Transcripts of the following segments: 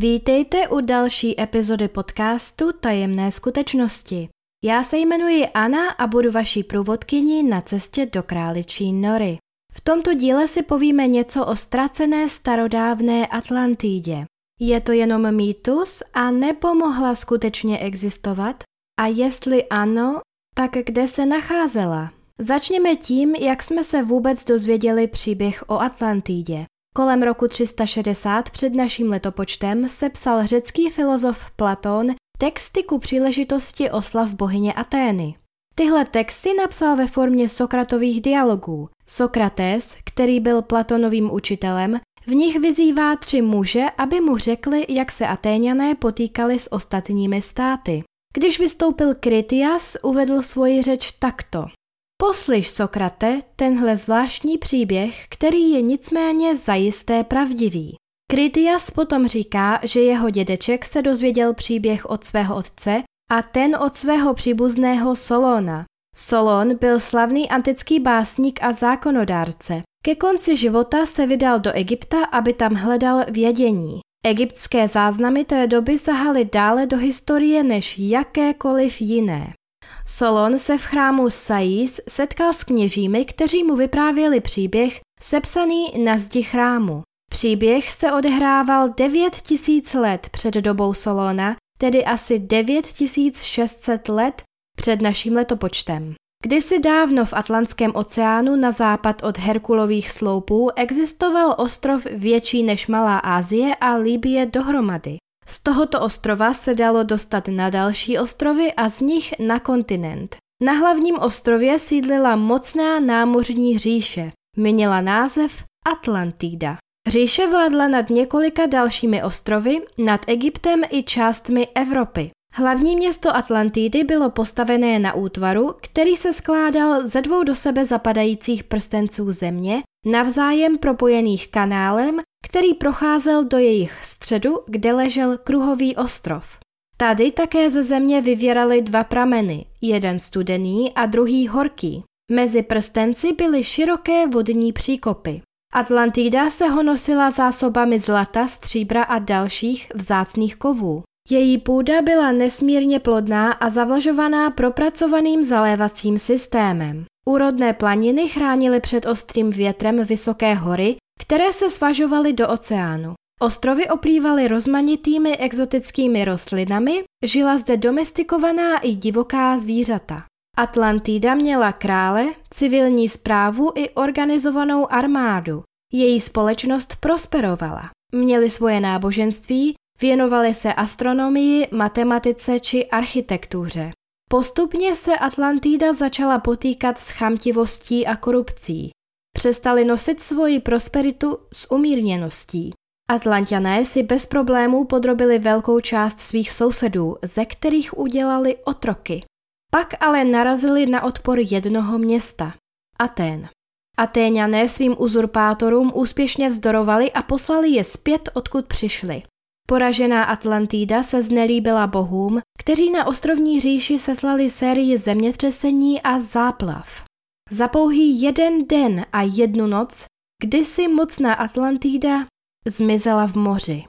Vítejte u další epizody podcastu Tajemné skutečnosti. Já se jmenuji Anna a budu vaší průvodkyní na cestě do králičí nory. V tomto díle si povíme něco o ztracené starodávné Atlantídě. Je to jenom mýtus a nepomohla skutečně existovat? A jestli ano, tak kde se nacházela? Začněme tím, jak jsme se vůbec dozvěděli příběh o Atlantídě. Kolem roku 360 před naším letopočtem sepsal řecký filozof Platón texty ku příležitosti oslav bohyně Atény. Tyhle texty napsal ve formě Sokratových dialogů. Sokrates, který byl Platonovým učitelem, v nich vyzývá tři muže, aby mu řekli, jak se Atéňané potýkali s ostatními státy. Když vystoupil Kritias, uvedl svoji řeč takto. Poslyš, Sokrate, tenhle zvláštní příběh, který je nicméně zajisté pravdivý. Kritias potom říká, že jeho dědeček se dozvěděl příběh od svého otce a ten od svého příbuzného Solona. Solon byl slavný antický básník a zákonodárce. Ke konci života se vydal do Egypta, aby tam hledal vědění. Egyptské záznamy té doby sahaly dále do historie než jakékoliv jiné. Solon se v chrámu Sais setkal s kněžími, kteří mu vyprávěli příběh sepsaný na zdi chrámu. Příběh se odehrával 9 tisíc let před dobou Solona, tedy asi 9600 let před naším letopočtem. Kdysi dávno v Atlantském oceánu na západ od Herkulových sloupů existoval ostrov větší než Malá Asie a Líbie dohromady. Z tohoto ostrova se dalo dostat na další ostrovy a z nich na kontinent. Na hlavním ostrově sídlila mocná námořní říše. Měla název Atlantida. Říše vládla nad několika dalšími ostrovy, nad Egyptem i částmi Evropy. Hlavní město Atlantidy bylo postavené na útvaru, který se skládal ze dvou do sebe zapadajících prstenců země, navzájem propojených kanálem, který procházel do jejich středu, kde ležel kruhový ostrov. Tady také ze země vyvěraly dva prameny, jeden studený a druhý horký. Mezi prstenci byly široké vodní příkopy. Atlantida se honosila zásobami zlata, stříbra a dalších vzácných kovů. Její půda byla nesmírně plodná a zavlažovaná propracovaným zalévacím systémem. Úrodné planiny chránily před ostrým větrem vysoké hory, které se svažovaly do oceánu. Ostrovy oplývaly rozmanitými exotickými rostlinami, žila zde domestikovaná i divoká zvířata. Atlantida měla krále, civilní správu i organizovanou armádu. Její společnost prosperovala. Měli svoje náboženství, věnovali se astronomii, matematice či architektuře. Postupně se Atlantida začala potýkat s chamtivostí a korupcí. Přestali nosit svoji prosperitu s umírněností. Atlantiané si bez problémů podrobili velkou část svých sousedů, ze kterých udělali otroky. Pak ale narazili na odpor jednoho města – Atén. Atéňané svým uzurpátorům úspěšně vzdorovali a poslali je zpět, odkud přišli. Poražená Atlantida se znelíbila bohům, kteří na ostrovní říši seslali sérii zemětřesení a záplav. Za pouhý jeden den a jednu noc kdysi mocná Atlantida zmizela v moři.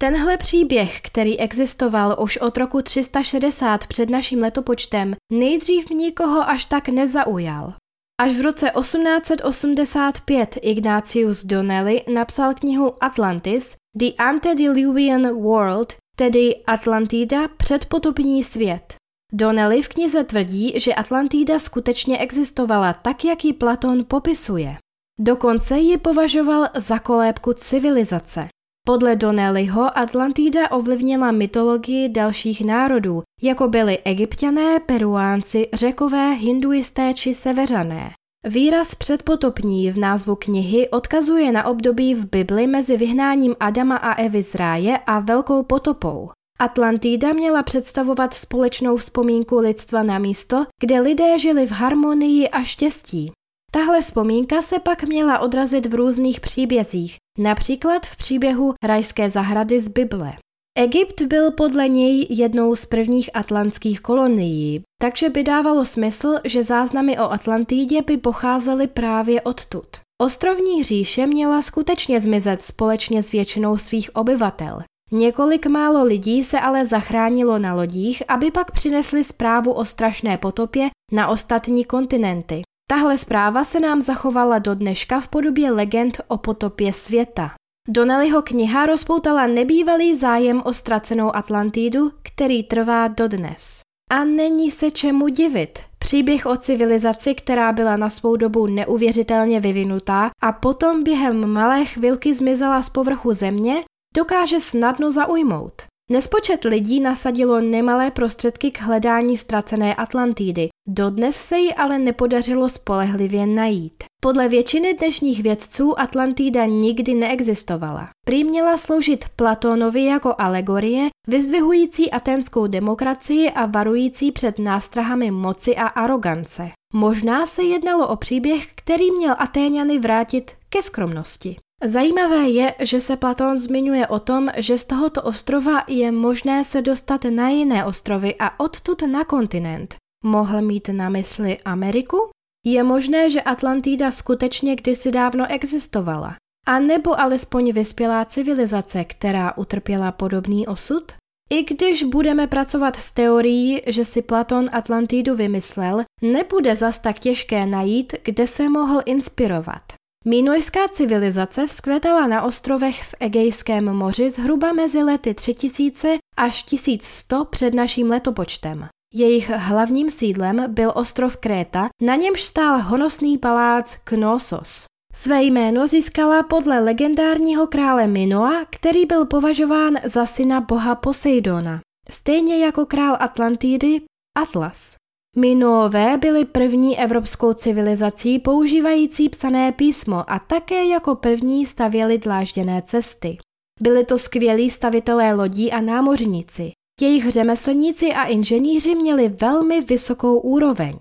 Tenhle příběh, který existoval už od roku 360 před naším letopočtem, nejdřív nikoho až tak nezaujal. Až v roce 1885 Ignatius Donnelly napsal knihu Atlantis, The Antediluvian World, tedy Atlantida předpotopní svět. Donnelly v knize tvrdí, že Atlantida skutečně existovala tak, jak ji Platón popisuje. Dokonce ji považoval za kolébku civilizace. Podle Donnellyho Atlantida ovlivnila mytologii dalších národů, jako byli egyptiané, peruánci, řekové, hinduisté či severané. Výraz předpotopní v názvu knihy odkazuje na období v Bibli mezi vyhnáním Adama a Evy z ráje a velkou potopou. Atlantida měla představovat společnou vzpomínku lidstva na místo, kde lidé žili v harmonii a štěstí. Tahle vzpomínka se pak měla odrazit v různých příbězích, například v příběhu Rajské zahrady z Bible. Egypt byl podle něj jednou z prvních atlantských kolonií, takže by dávalo smysl, že záznamy o Atlantidě by pocházely právě odtud. Ostrovní říše měla skutečně zmizet společně s většinou svých obyvatel. Několik málo lidí se ale zachránilo na lodích, aby pak přinesli zprávu o strašné potopě na ostatní kontinenty. Tahle zpráva se nám zachovala do dneška v podobě legend o potopě světa. Donnellyho kniha rozpoutala nebývalý zájem o ztracenou Atlantidu, který trvá dodnes. A není se čemu divit. Příběh o civilizaci, která byla na svou dobu neuvěřitelně vyvinutá a potom během malé chvilky zmizela z povrchu země, dokáže snadno zaujmout. Nespočet lidí nasadilo nemalé prostředky k hledání ztracené Atlantidy. Dodnes se ji ale nepodařilo spolehlivě najít. Podle většiny dnešních vědců Atlantida nikdy neexistovala. Prý měla sloužit Platónovi jako alegorie, vyzdvihující atenskou demokracii a varující před nástrahami moci a arogance. Možná se jednalo o příběh, který měl Atéňany vrátit ke skromnosti. Zajímavé je, že se Platón zmiňuje o tom, že z tohoto ostrova je možné se dostat na jiné ostrovy a odtud na kontinent. Mohl mít na mysli Ameriku? Je možné, že Atlantida skutečně kdysi dávno existovala. A nebo alespoň vyspělá civilizace, která utrpěla podobný osud? I když budeme pracovat s teorií, že si Platon Atlantidu vymyslel, nebude zas tak těžké najít, kde se mohl inspirovat. Mínojská civilizace vzkvétala na ostrovech v Egejském moři zhruba mezi lety 3000 až 1100 před naším letopočtem. Jejich hlavním sídlem byl ostrov Kréta, na němž stál honosný palác Knossos. Své jméno získala podle legendárního krále Minoa, který byl považován za syna boha Poseidona, stejně jako král Atlantidy Atlas. Minoové byli první evropskou civilizací používající psané písmo a také jako první stavěli dlážděné cesty. Byli to skvělí stavitelé lodí a námořníci. Jejich řemeslníci a inženýři měli velmi vysokou úroveň.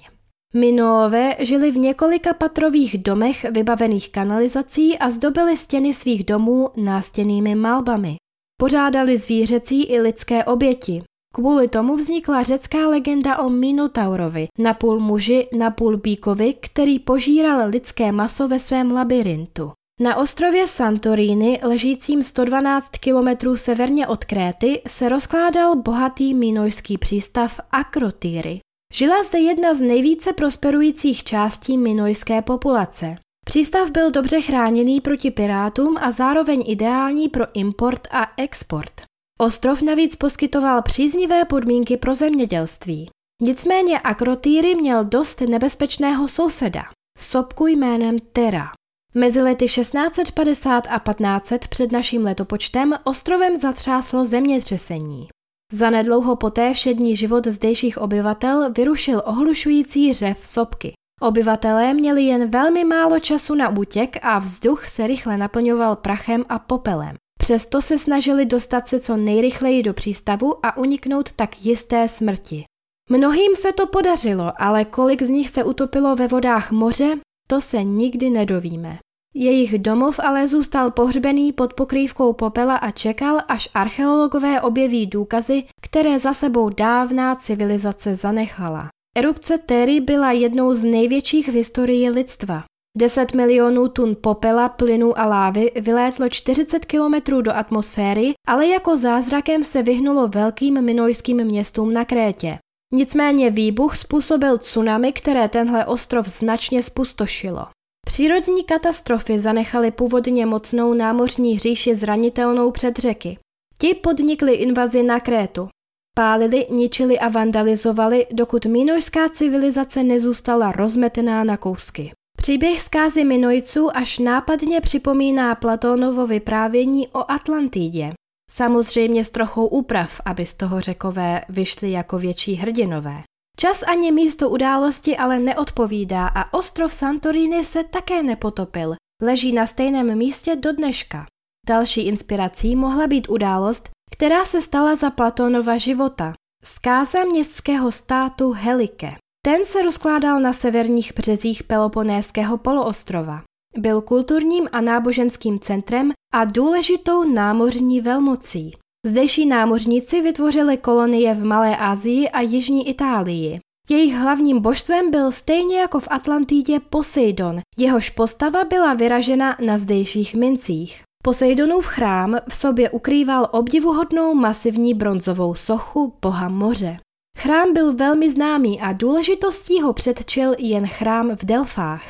Minoové žili v několika patrových domech vybavených kanalizací a zdobili stěny svých domů nástěnými malbami. Pořádali zvířecí i lidské oběti, Kvůli tomu vznikla řecká legenda o Minotaurovi, napůl muži, napůl bíkovi, který požíral lidské maso ve svém labirintu. Na ostrově Santorini, ležícím 112 kilometrů severně od Kréty, se rozkládal bohatý minojský přístav Akrotýry. Žila zde jedna z nejvíce prosperujících částí minojské populace. Přístav byl dobře chráněný proti pirátům a zároveň ideální pro import a export. Ostrov navíc poskytoval příznivé podmínky pro zemědělství. Nicméně Akrotýry měl dost nebezpečného souseda, sopku jménem Tera. Mezi lety 1650 a 1500 před naším letopočtem ostrovem zatřáslo zemětřesení. Zanedlouho poté všední život zdejších obyvatel vyrušil ohlušující řev sopky. Obyvatelé měli jen velmi málo času na útěk a vzduch se rychle naplňoval prachem a popelem. Přesto se snažili dostat se co nejrychleji do přístavu a uniknout tak jisté smrti. Mnohým se to podařilo, ale kolik z nich se utopilo ve vodách moře, to se nikdy nedovíme. Jejich domov ale zůstal pohřbený pod pokrývkou popela a čekal, až archeologové objeví důkazy, které za sebou dávná civilizace zanechala. Erupce Terry byla jednou z největších v historii lidstva. 10 milionů tun popela, plynu a lávy vylétlo 40 kilometrů do atmosféry, ale jako zázrakem se vyhnulo velkým minojským městům na Krétě. Nicméně výbuch způsobil tsunami, které tenhle ostrov značně spustošilo. Přírodní katastrofy zanechaly původně mocnou námořní říši zranitelnou před řeky. Ti podnikli invazi na Krétu. Pálili, ničili a vandalizovali, dokud minojská civilizace nezůstala rozmetená na kousky. Příběh zkázy Minojců až nápadně připomíná Platónovo vyprávění o Atlantidě. Samozřejmě s trochou úprav, aby z toho řekové vyšli jako větší hrdinové. Čas ani místo události ale neodpovídá a ostrov Santorini se také nepotopil, leží na stejném místě do dneška. Další inspirací mohla být událost, která se stala za Platónova života. Zkáza městského státu Helike. Ten se rozkládal na severních březích Peloponéského poloostrova. Byl kulturním a náboženským centrem a důležitou námořní velmocí. Zdejší námořníci vytvořili kolonie v Malé Asii a Jižní Itálii. Jejich hlavním božstvem byl stejně jako v Atlantidě Poseidon, jehož postava byla vyražena na zdejších mincích. Poseidonův chrám v sobě ukrýval obdivuhodnou masivní bronzovou sochu boha moře. Chrám byl velmi známý a důležitostí ho předčil jen chrám v Delfách.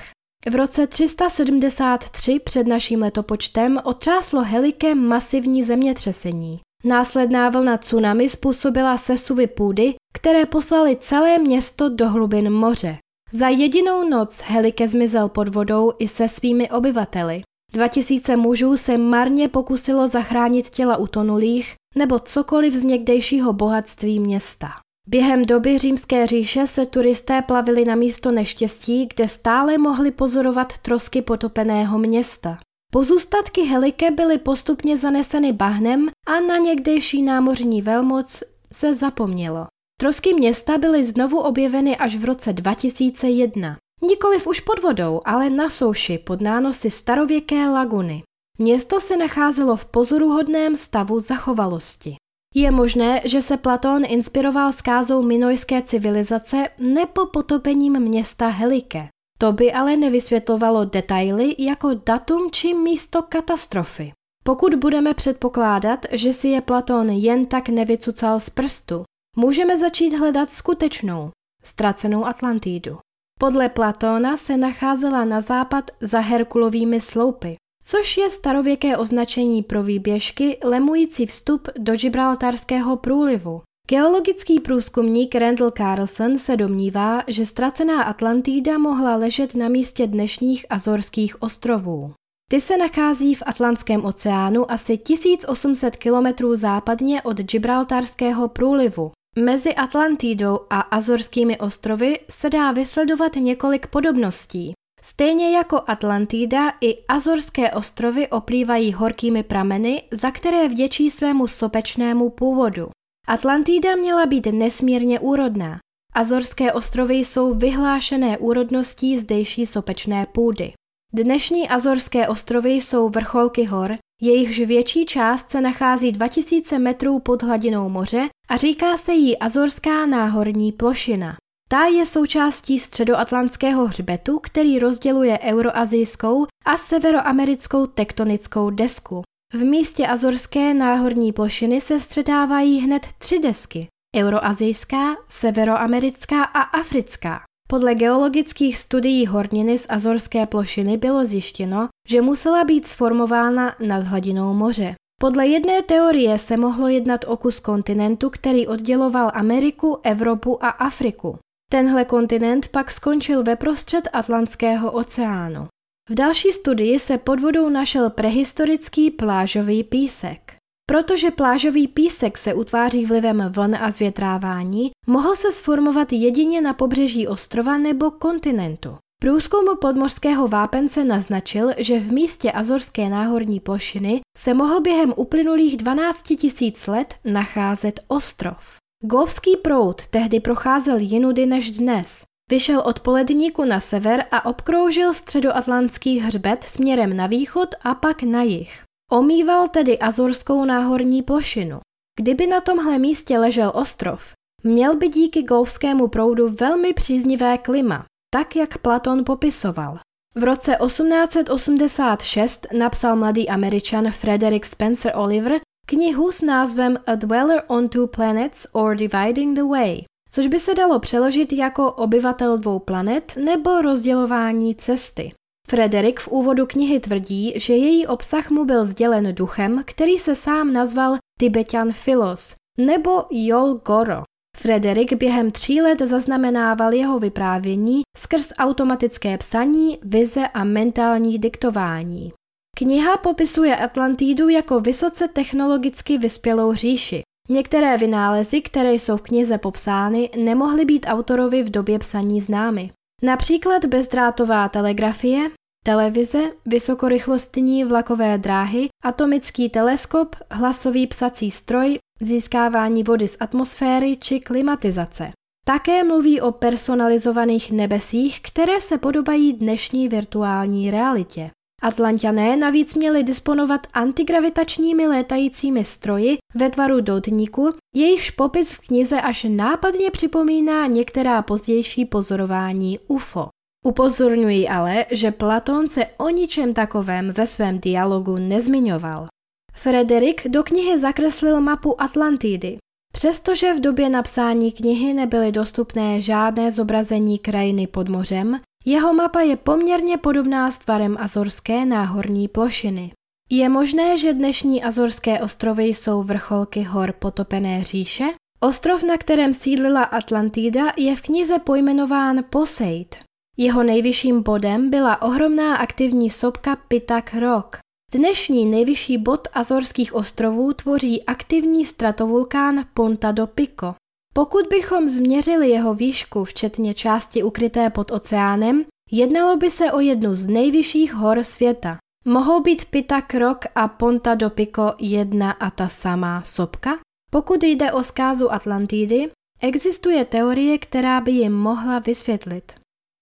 V roce 373 před naším letopočtem otřáslo Helikem masivní zemětřesení. Následná vlna tsunami způsobila sesuvy půdy, které poslali celé město do hlubin moře. Za jedinou noc Helike zmizel pod vodou i se svými obyvateli. 2000 mužů se marně pokusilo zachránit těla utonulých nebo cokoliv z někdejšího bohatství města. Během doby římské říše se turisté plavili na místo neštěstí, kde stále mohli pozorovat trosky potopeného města. Pozůstatky Helike byly postupně zaneseny bahnem a na někdejší námořní velmoc se zapomnělo. Trosky města byly znovu objeveny až v roce 2001. Nikoliv už pod vodou, ale na souši pod nánosy starověké laguny. Město se nacházelo v pozoruhodném stavu zachovalosti. Je možné, že se Platón inspiroval skázou minojské civilizace nebo potopením města Helike. To by ale nevysvětlovalo detaily jako datum či místo katastrofy. Pokud budeme předpokládat, že si je Platón jen tak nevycucal z prstu, můžeme začít hledat skutečnou, ztracenou Atlantídu. Podle Platóna se nacházela na západ za Herkulovými sloupy, což je starověké označení pro výběžky lemující vstup do Gibraltarského průlivu. Geologický průzkumník Randall Carlson se domnívá, že ztracená Atlantída mohla ležet na místě dnešních Azorských ostrovů. Ty se nachází v Atlantském oceánu asi 1800 km západně od Gibraltarského průlivu. Mezi Atlantidou a Azorskými ostrovy se dá vysledovat několik podobností. Stejně jako Atlantida i Azorské ostrovy oplývají horkými prameny, za které vděčí svému sopečnému původu. Atlantida měla být nesmírně úrodná. Azorské ostrovy jsou vyhlášené úrodností zdejší sopečné půdy. Dnešní Azorské ostrovy jsou vrcholky hor, jejichž větší část se nachází 2000 metrů pod hladinou moře a říká se jí Azorská náhorní plošina. Ta je součástí středoatlantského hřbetu, který rozděluje euroazijskou a severoamerickou tektonickou desku. V místě Azorské náhorní plošiny se střetávají hned tři desky. Euroazijská, severoamerická a africká. Podle geologických studií horniny z Azorské plošiny bylo zjištěno, že musela být sformována nad hladinou moře. Podle jedné teorie se mohlo jednat o kus kontinentu, který odděloval Ameriku, Evropu a Afriku. Tenhle kontinent pak skončil ve prostřed Atlantského oceánu. V další studii se pod vodou našel prehistorický plážový písek. Protože plážový písek se utváří vlivem vln a zvětrávání, mohl se sformovat jedině na pobřeží ostrova nebo kontinentu. Průzkum podmořského vápence naznačil, že v místě Azorské náhorní plošiny se mohl během uplynulých 12 000 let nacházet ostrov. Golfský proud tehdy procházel jinudy než dnes. Vyšel od poledníku na sever a obkroužil středoatlantský hřbet směrem na východ a pak na jih. Omýval tedy Azorskou náhorní plošinu. Kdyby na tomhle místě ležel ostrov, měl by díky golfskému proudu velmi příznivé klima, tak jak Platon popisoval. V roce 1886 napsal mladý američan Frederick Spencer Oliver knihu s názvem A Dweller on Two Planets or Dividing the Way, což by se dalo přeložit jako obyvatel dvou planet nebo rozdělování cesty. Frederik v úvodu knihy tvrdí, že její obsah mu byl sdělen duchem, který se sám nazval Tibetan Philos nebo Yol Goro. Frederik během tří let zaznamenával jeho vyprávění skrz automatické psaní, vize a mentální diktování. Kniha popisuje Atlantídu jako vysoce technologicky vyspělou říši. Některé vynálezy, které jsou v knize popsány, nemohly být autorovi v době psaní známy. Například bezdrátová telegrafie, televize, vysokorychlostní vlakové dráhy, atomický teleskop, hlasový psací stroj, získávání vody z atmosféry či klimatizace. Také mluví o personalizovaných nebesích, které se podobají dnešní virtuální realitě. Atlantiané navíc měli disponovat antigravitačními létajícími stroji ve tvaru doutníku, jejichž popis v knize až nápadně připomíná některá pozdější pozorování UFO. Upozorňuji ale, že Platón se o ničem takovém ve svém dialogu nezmiňoval. Frederik do knihy zakreslil mapu Atlantidy. Přestože v době napsání knihy nebyly dostupné žádné zobrazení krajiny pod mořem, jeho mapa je poměrně podobná s tvarem azorské náhorní plošiny. Je možné, že dnešní Azorské ostrovy jsou vrcholky hor potopené říše? Ostrov, na kterém sídlila Atlantida, je v knize pojmenován Poseid. Jeho nejvyšším bodem byla ohromná aktivní sopka Pitak Rock. Dnešní nejvyšší bod Azorských ostrovů tvoří aktivní stratovulkán Ponta do Pico. Pokud bychom změřili jeho výšku, včetně části ukryté pod oceánem, jednalo by se o jednu z nejvyšších hor světa. Mohou být Pitak Rock a Ponta do Pico jedna a ta samá sopka? Pokud jde o zkázu Atlantidy, existuje teorie, která by jim mohla vysvětlit.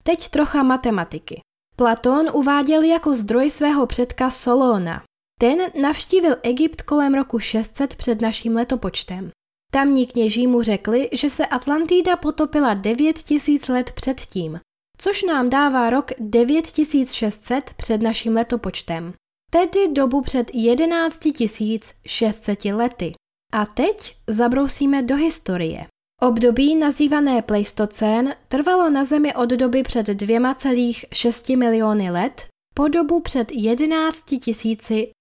Teď trocha matematiky. Platón uváděl jako zdroj svého předka Solona. Ten navštívil Egypt kolem roku 600 před naším letopočtem. Tamní kněží mu řekli, že se Atlantida potopila 9000 let předtím, což nám dává rok 9600 před naším letopočtem, tedy dobu před 11600 lety. A teď zabrousíme do historie. Období nazývané Pleistocén trvalo na Zemi od doby před 2,6 miliony let po dobu před 11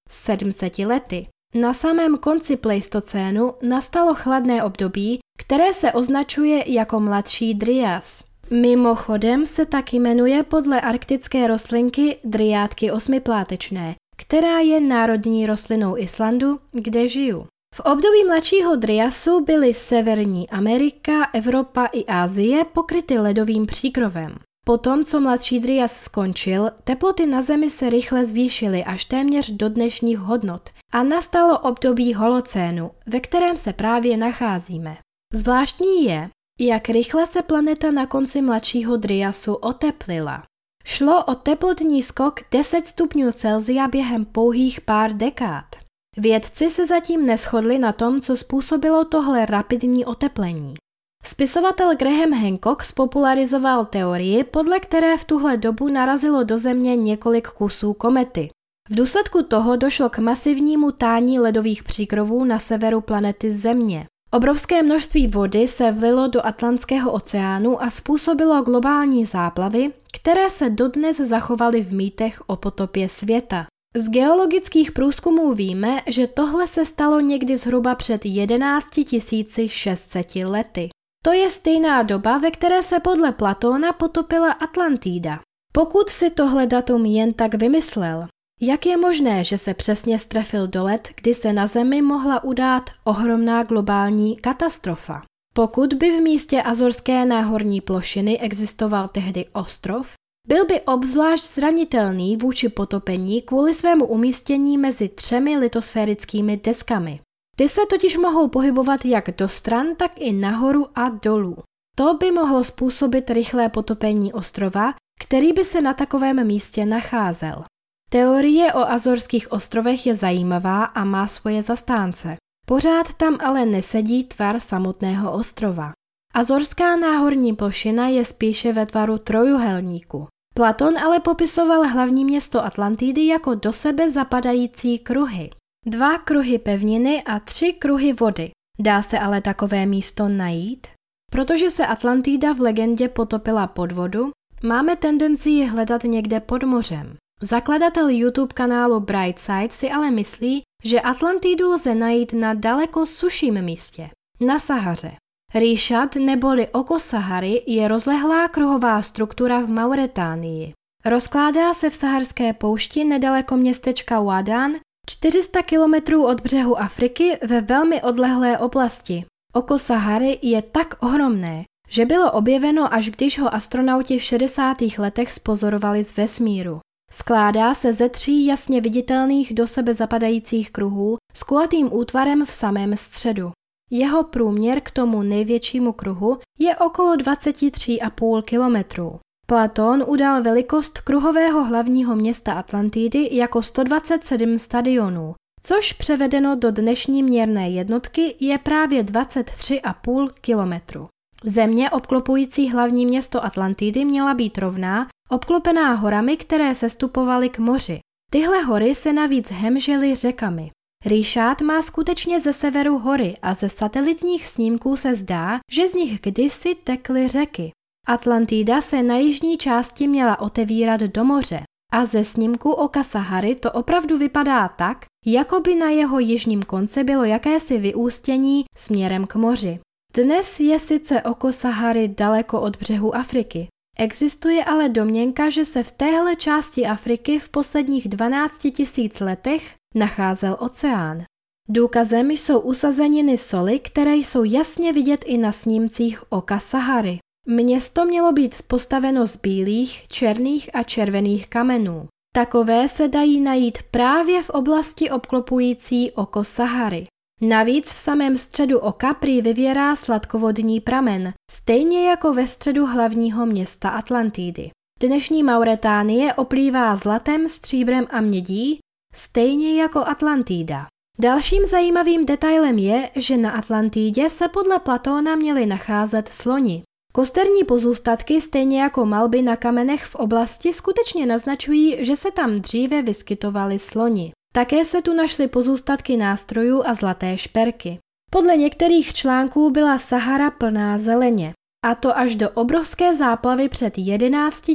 700 lety. Na samém konci Pleistocénu nastalo chladné období, které se označuje jako mladší Drias. Mimochodem se tak jmenuje podle arktické rostlinky driátky osmiplátečné, která je národní rostlinou Islandu, kde žiju. V období mladšího Driasu byly Severní Amerika, Evropa i Asie pokryty ledovým příkrovem. Potom, co mladší Drias skončil, teploty na Zemi se rychle zvýšily až téměř do dnešních hodnot a nastalo období holocénu, ve kterém se právě nacházíme. Zvláštní je, jak rychle se planeta na konci mladšího Driasu oteplila. Šlo o teplotní skok 10 stupňů Celsia během pouhých pár dekád. Vědci se zatím neschodli na tom, co způsobilo tohle rapidní oteplení. Spisovatel Graham Hancock spopularizoval teorii, podle které v tuhle dobu narazilo do Země několik kusů komety. V důsledku toho došlo k masivnímu tání ledových příkrovů na severu planety Země. Obrovské množství vody se vlilo do Atlantského oceánu a způsobilo globální záplavy, které se dodnes zachovaly v mýtech o potopě světa. Z geologických průzkumů víme, že tohle se stalo někdy zhruba před 11 600 lety. To je stejná doba, ve které se podle Platóna potopila Atlantída. Pokud si tohle datum jen tak vymyslel, jak je možné, že se přesně strefil do let, kdy se na Zemi mohla udát ohromná globální katastrofa? Pokud by v místě Azorské náhorní plošiny existoval tehdy ostrov, byl by obzvlášť zranitelný vůči potopení kvůli svému umístění mezi třemi litosférickými deskami. Ty se totiž mohou pohybovat jak do stran, tak i nahoru a dolů. To by mohlo způsobit rychlé potopení ostrova, který by se na takovém místě nacházel. Teorie o Azorských ostrovech je zajímavá a má svoje zastánce. Pořád tam ale nesedí tvar samotného ostrova. Azorská náhorní plošina je spíše ve tvaru trojuhelníku. Platon ale popisoval hlavní město Atlantidy jako do sebe zapadající kruhy. Dva kruhy pevniny a tři kruhy vody. Dá se ale takové místo najít? Protože se Atlantida v legendě potopila pod vodu, máme tendenci ji hledat někde pod mořem. Zakladatel YouTube kanálu Brightside si ale myslí, že Atlantidu lze najít na daleko suším místě, na Sahaře. Rýšat neboli oko Sahary je rozlehlá kruhová struktura v Mauretánii. Rozkládá se v saharské poušti nedaleko městečka Wadan, 400 kilometrů od břehu Afriky ve velmi odlehlé oblasti. Oko Sahary je tak ohromné, že bylo objeveno až když ho astronauti v 60. letech spozorovali z vesmíru. Skládá se ze tří jasně viditelných do sebe zapadajících kruhů s kulatým útvarem v samém středu. Jeho průměr k tomu největšímu kruhu je okolo 23,5 kilometrů. Platón udal velikost kruhového hlavního města Atlantidy jako 127 stadionů, což převedeno do dnešní měrné jednotky je právě 23,5 kilometru. Země obklopující hlavní město Atlantidy měla být rovná obklopená horami, které se stupovaly k moři. Tyhle hory se navíc hemžely řekami. Rýšát má skutečně ze severu hory a ze satelitních snímků se zdá, že z nich kdysi tekly řeky. Atlantida se na jižní části měla otevírat do moře a ze snímku oka Sahary to opravdu vypadá tak, jako by na jeho jižním konci bylo jakési vyústění směrem k moři. Dnes je sice oko Sahary daleko od břehu Afriky. Existuje ale domněnka, že se v téhle části Afriky v posledních 12 tisíc letech nacházel oceán. Důkazem jsou usazeniny soli, které jsou jasně vidět i na snímcích oka Sahary. Město mělo být postaveno z bílých, černých a červených kamenů. Takové se dají najít právě v oblasti obklopující oko Sahary. Navíc v samém středu oka prý vyvěrá sladkovodní pramen, stejně jako ve středu hlavního města Atlantidy. Dnešní Mauretánie oplývá zlatem, stříbrem a mědí, stejně jako Atlantida. Dalším zajímavým detailem je, že na Atlantidě se podle Platóna měly nacházet sloni. Kosterní pozůstatky, stejně jako malby na kamenech v oblasti, skutečně naznačují, že se tam dříve vyskytovali sloni. Také se tu našly pozůstatky nástrojů a zlaté šperky. Podle některých článků byla Sahara plná zeleně, a to až do obrovské záplavy před 11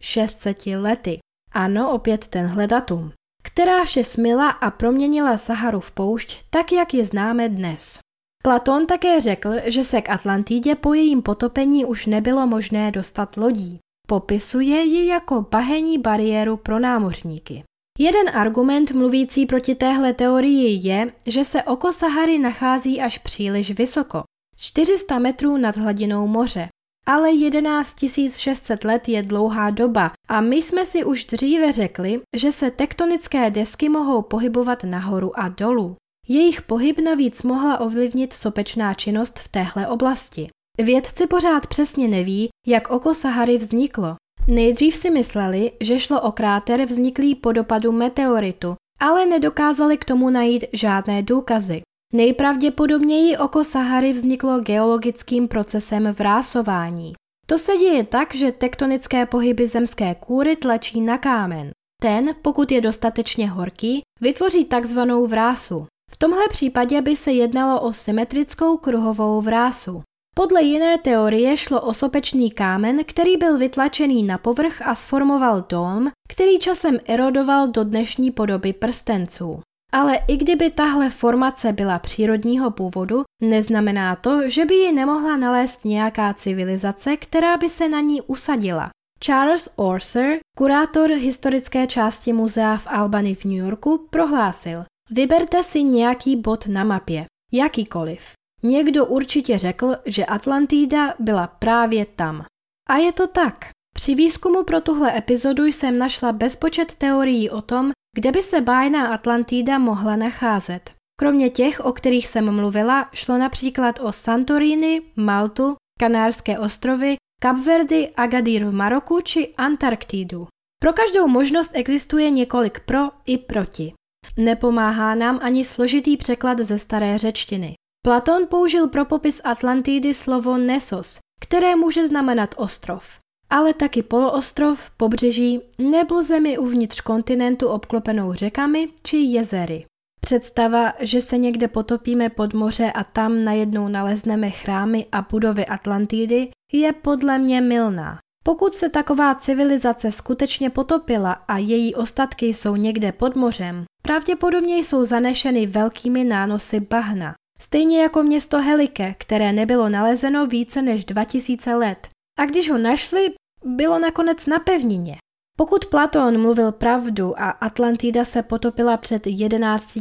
600 lety. Ano, opět tenhle datum. Která vše smila a proměnila Saharu v poušť, tak jak je známe dnes. Platón také řekl, že se k Atlantidě po jejím potopení už nebylo možné dostat lodí. Popisuje ji jako bahení bariéru pro námořníky. Jeden argument mluvící proti téhle teorii je, že se oko Sahary nachází až příliš vysoko, 400 metrů nad hladinou moře. Ale 11 600 let je dlouhá doba a my jsme si už dříve řekli, že se tektonické desky mohou pohybovat nahoru a dolů. Jejich pohyb navíc mohla ovlivnit sopečná činnost v téhle oblasti. Vědci pořád přesně neví, jak oko Sahary vzniklo. Nejdřív si mysleli, že šlo o kráter vzniklý po dopadu meteoritu, ale nedokázali k tomu najít žádné důkazy. Nejpravděpodobněji oko Sahary vzniklo geologickým procesem vrásování. To se děje tak, že tektonické pohyby zemské kůry tlačí na kámen. Ten, pokud je dostatečně horký, vytvoří takzvanou vrásu. V tomhle případě by se jednalo o symetrickou kruhovou vrásu. Podle jiné teorie šlo o sopečný kámen, který byl vytlačený na povrch a sformoval dom, který časem erodoval do dnešní podoby prstenců. Ale i kdyby tahle formace byla přírodního původu, neznamená to, že by ji nemohla nalézt nějaká civilizace, která by se na ní usadila. Charles Orser, kurátor historické části muzea v Albany v New Yorku, prohlásil, vyberte si nějaký bod na mapě, jakýkoliv. Někdo určitě řekl, že Atlantida byla právě tam. A je to tak. Při výzkumu pro tuhle epizodu jsem našla bezpočet teorií o tom, kde by se bájná Atlantida mohla nacházet. Kromě těch, o kterých jsem mluvila, šlo například o Santorini, Maltu, Kanárské ostrovy, Kapverdy, Agadir v Maroku či Antarktidu. Pro každou možnost existuje několik pro i proti. Nepomáhá nám ani složitý překlad ze staré řečtiny. Platón použil pro popis Atlantidy slovo Nesos, které může znamenat ostrov, ale taky poloostrov, pobřeží nebo zemi uvnitř kontinentu obklopenou řekami či jezery. Představa, že se někde potopíme pod moře a tam najednou nalezneme chrámy a budovy Atlantidy, je podle mě milná. Pokud se taková civilizace skutečně potopila a její ostatky jsou někde pod mořem, pravděpodobně jsou zanešeny velkými nánosy bahna. Stejně jako město Helike, které nebylo nalezeno více než 2000 let. A když ho našli, bylo nakonec na pevnině. Pokud Platón mluvil pravdu a Atlantida se potopila před 11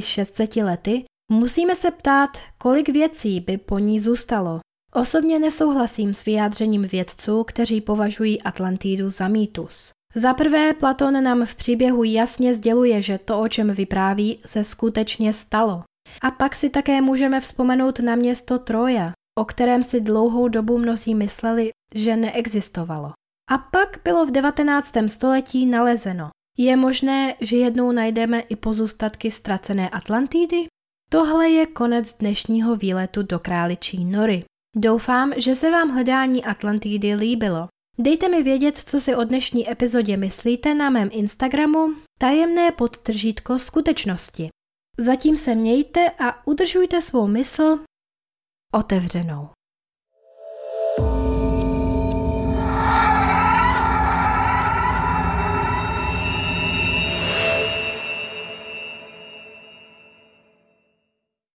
600 lety, musíme se ptát, kolik věcí by po ní zůstalo. Osobně nesouhlasím s vyjádřením vědců, kteří považují Atlantidu za mýtus. Za prvé, Platón nám v příběhu jasně sděluje, že to, o čem vypráví, se skutečně stalo. A pak si také můžeme vzpomenout na město Troja, o kterém si dlouhou dobu mnozí mysleli, že neexistovalo. A pak bylo v 19. století nalezeno. Je možné, že jednou najdeme i pozůstatky ztracené Atlantidy? Tohle je konec dnešního výletu do králičí nory. Doufám, že se vám hledání Atlantidy líbilo. Dejte mi vědět, co si o dnešní epizodě myslíte na mém Instagramu tajemné podtržítko skutečnosti. Zatím se mějte a udržujte svou mysl otevřenou.